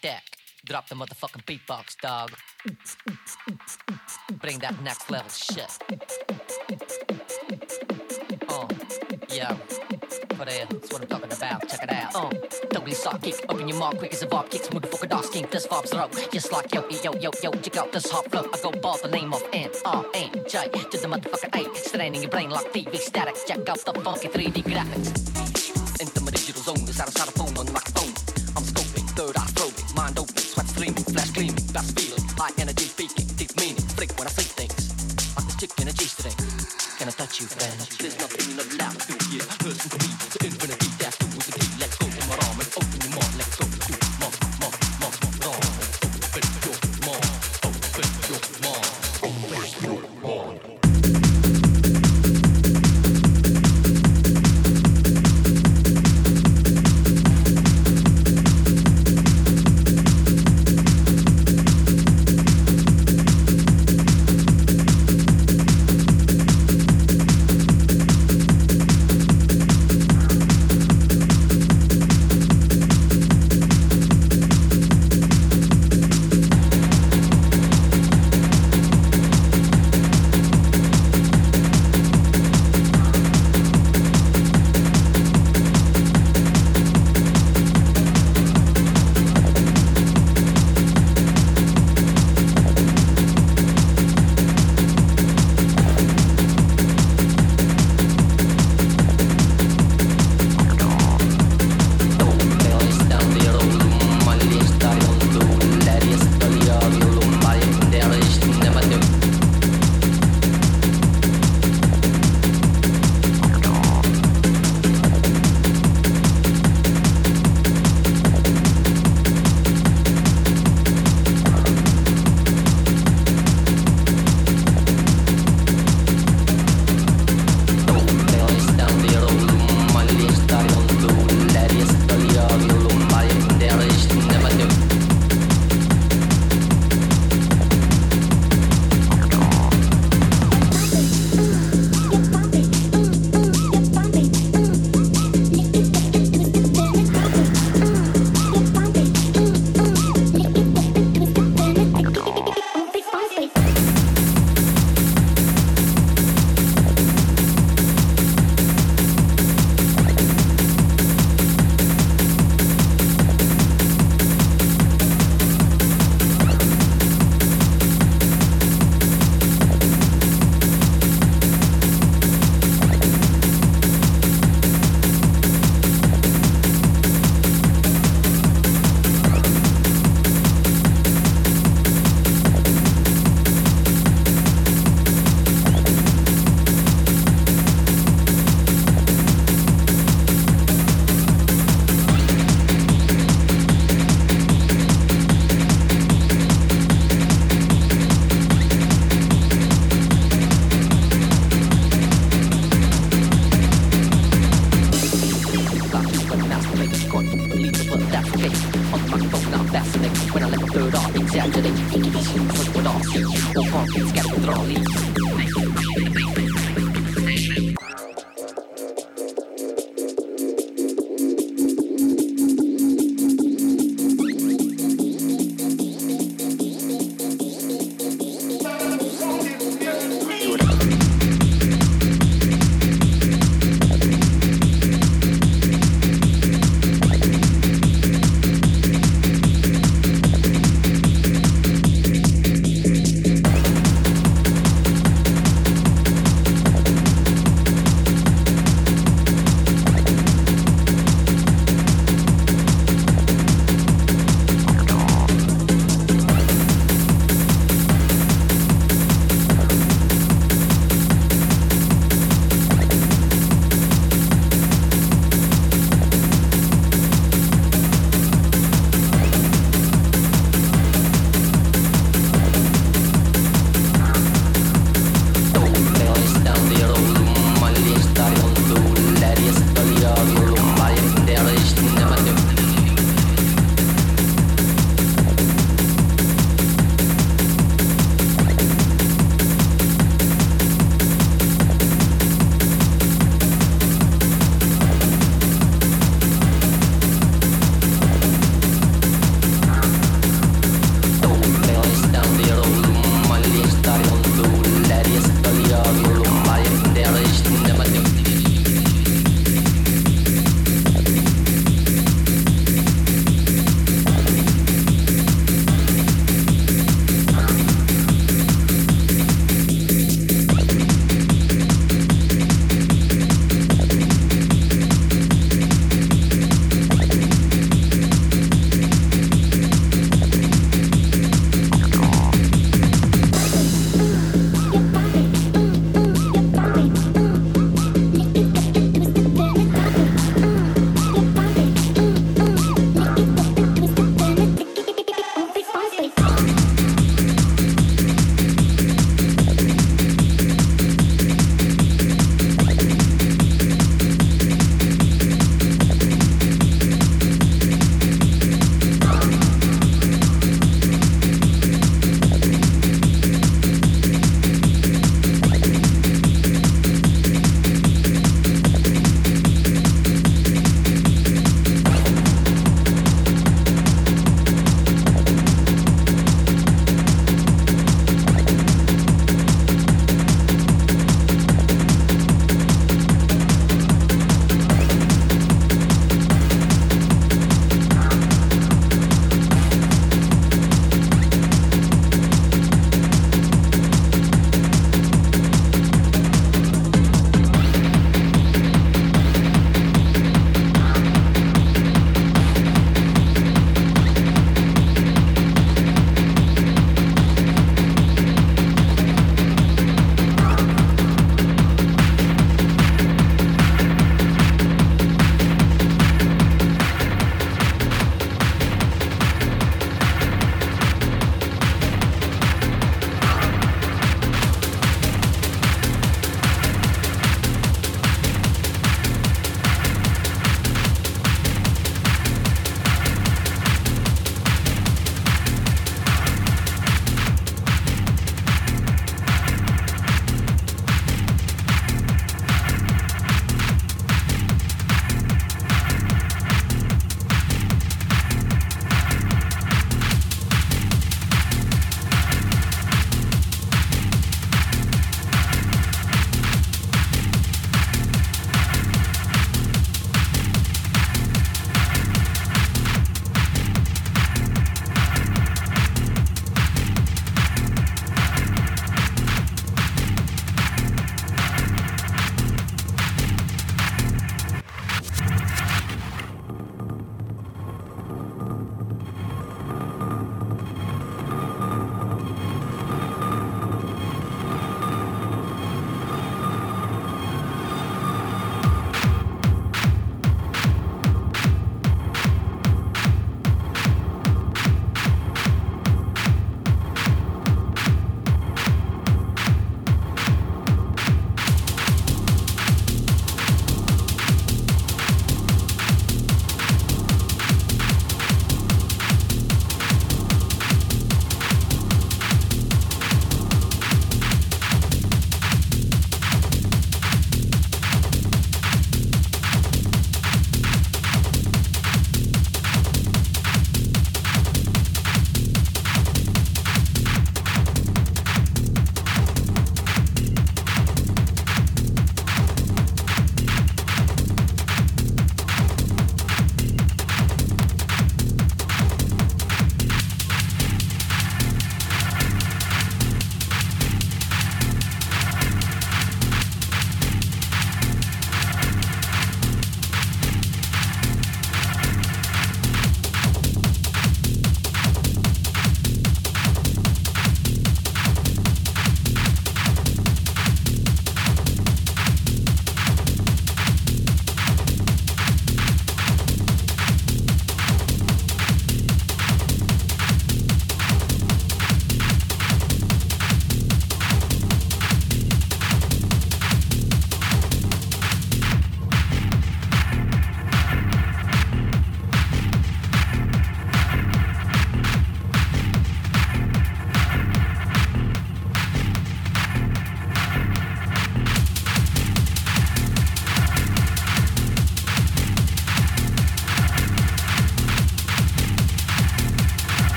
deck. Drop the motherfucking beatbox, dog. Bring that next level shit. Oh, yeah. For real, that's what I'm talking about. Check it out. Oh, uh, totally sock kick, open your mouth quick as a bob kicks. Motherfucker, dog skink, this vibes throw. Just like yo, yo, yo, yo, check out this hot flow. I go by the name of N R N J to the motherfucker A. Straining your brain like TV static. Check out the funky 3D graphics.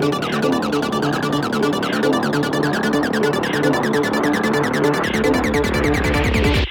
Thank you.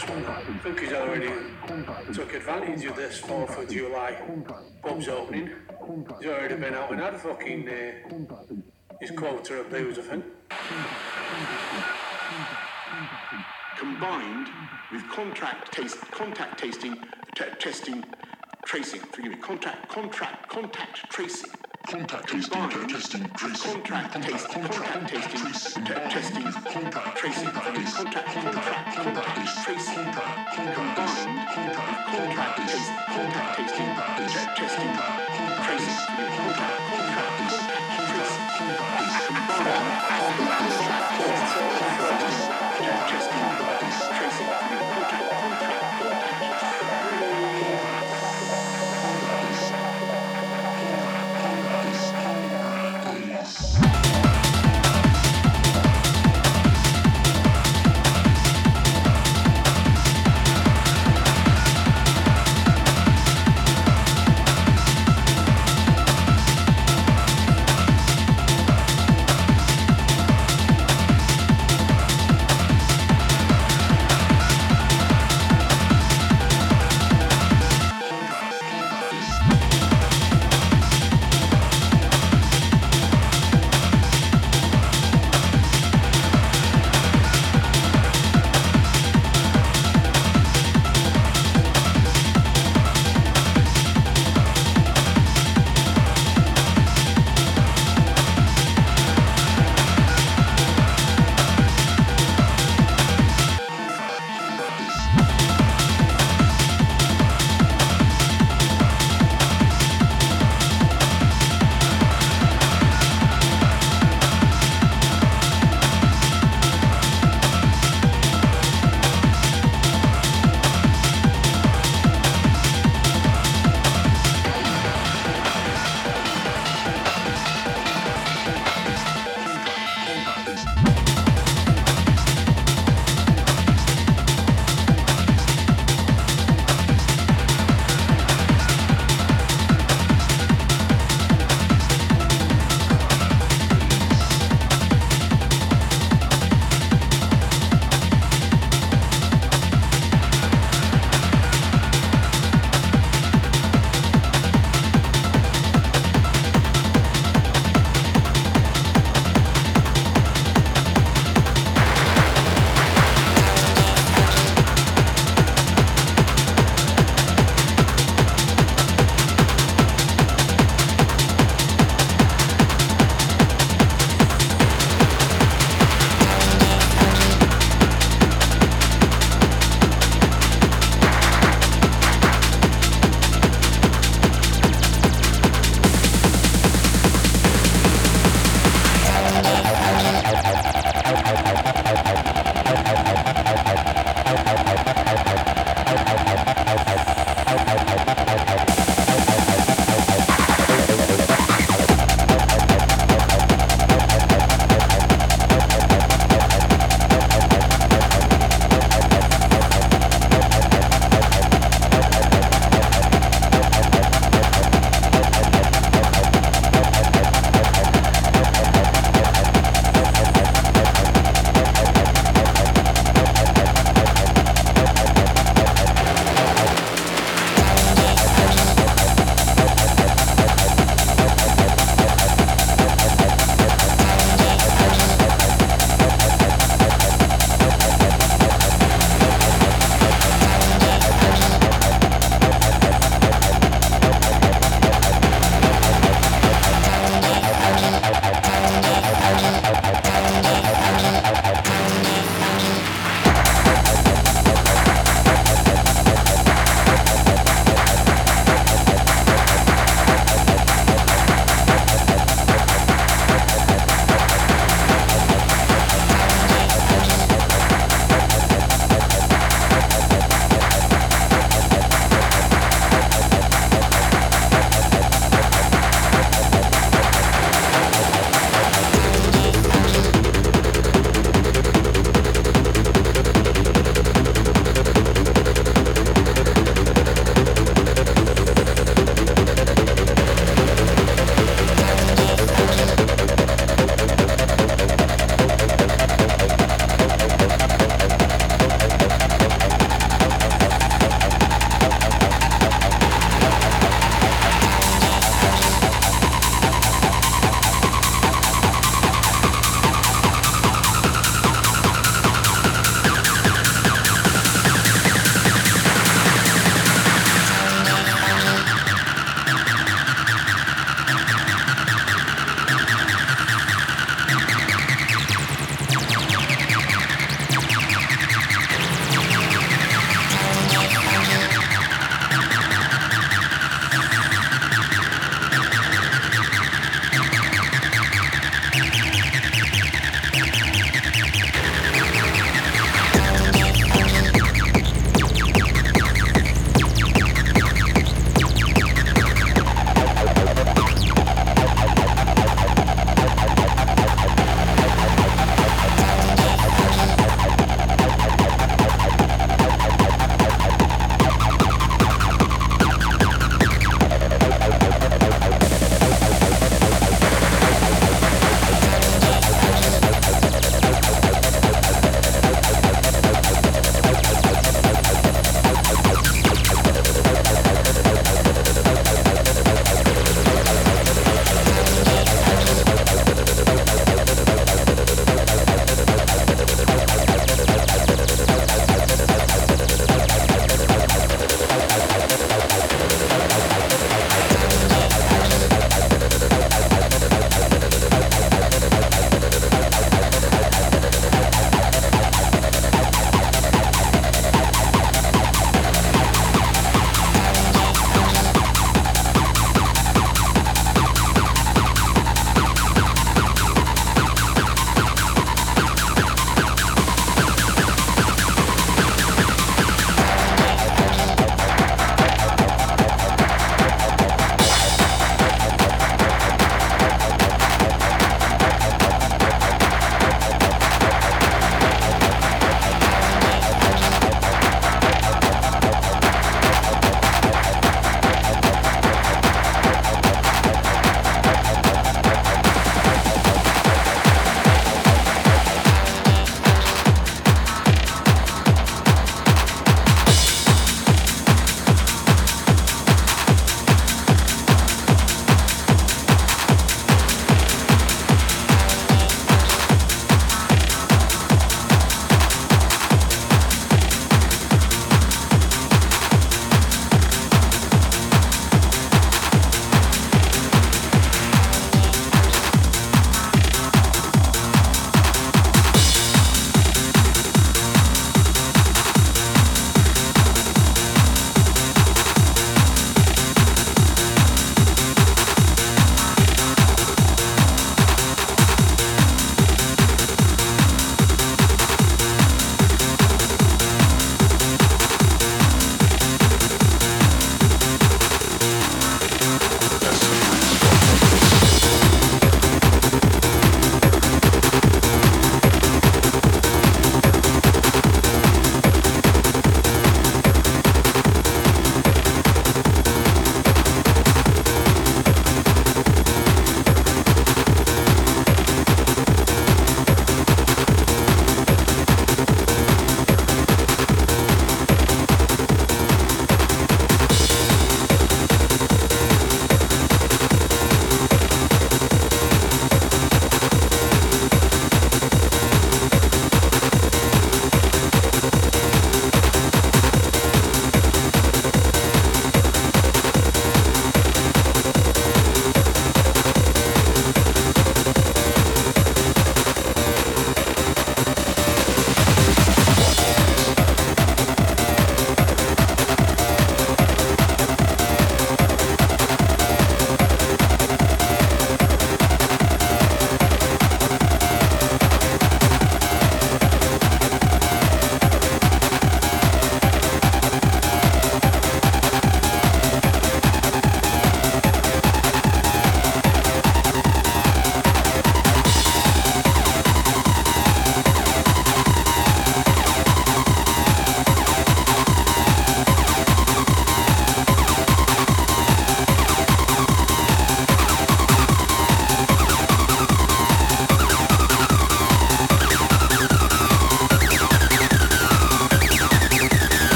Think he's already took advantage of this 4th of July pub's opening. He's already been out and had fucking uh, his quota of booze, I think. Combined with contract taste, contact tasting, t- testing, tracing. Forgive me. Contract, contract, contact tracing. Contact tasting, Combined testing, tracing. Contract taste, contact tasting, t- testing, Contact, tracing. contact Forgive me. taste, Contract, contract, contact contact taste, tracing. contact, contact with contract taste, contact tasting, t- testing, tracing. Forgive me. Contract, contract, contact tracing.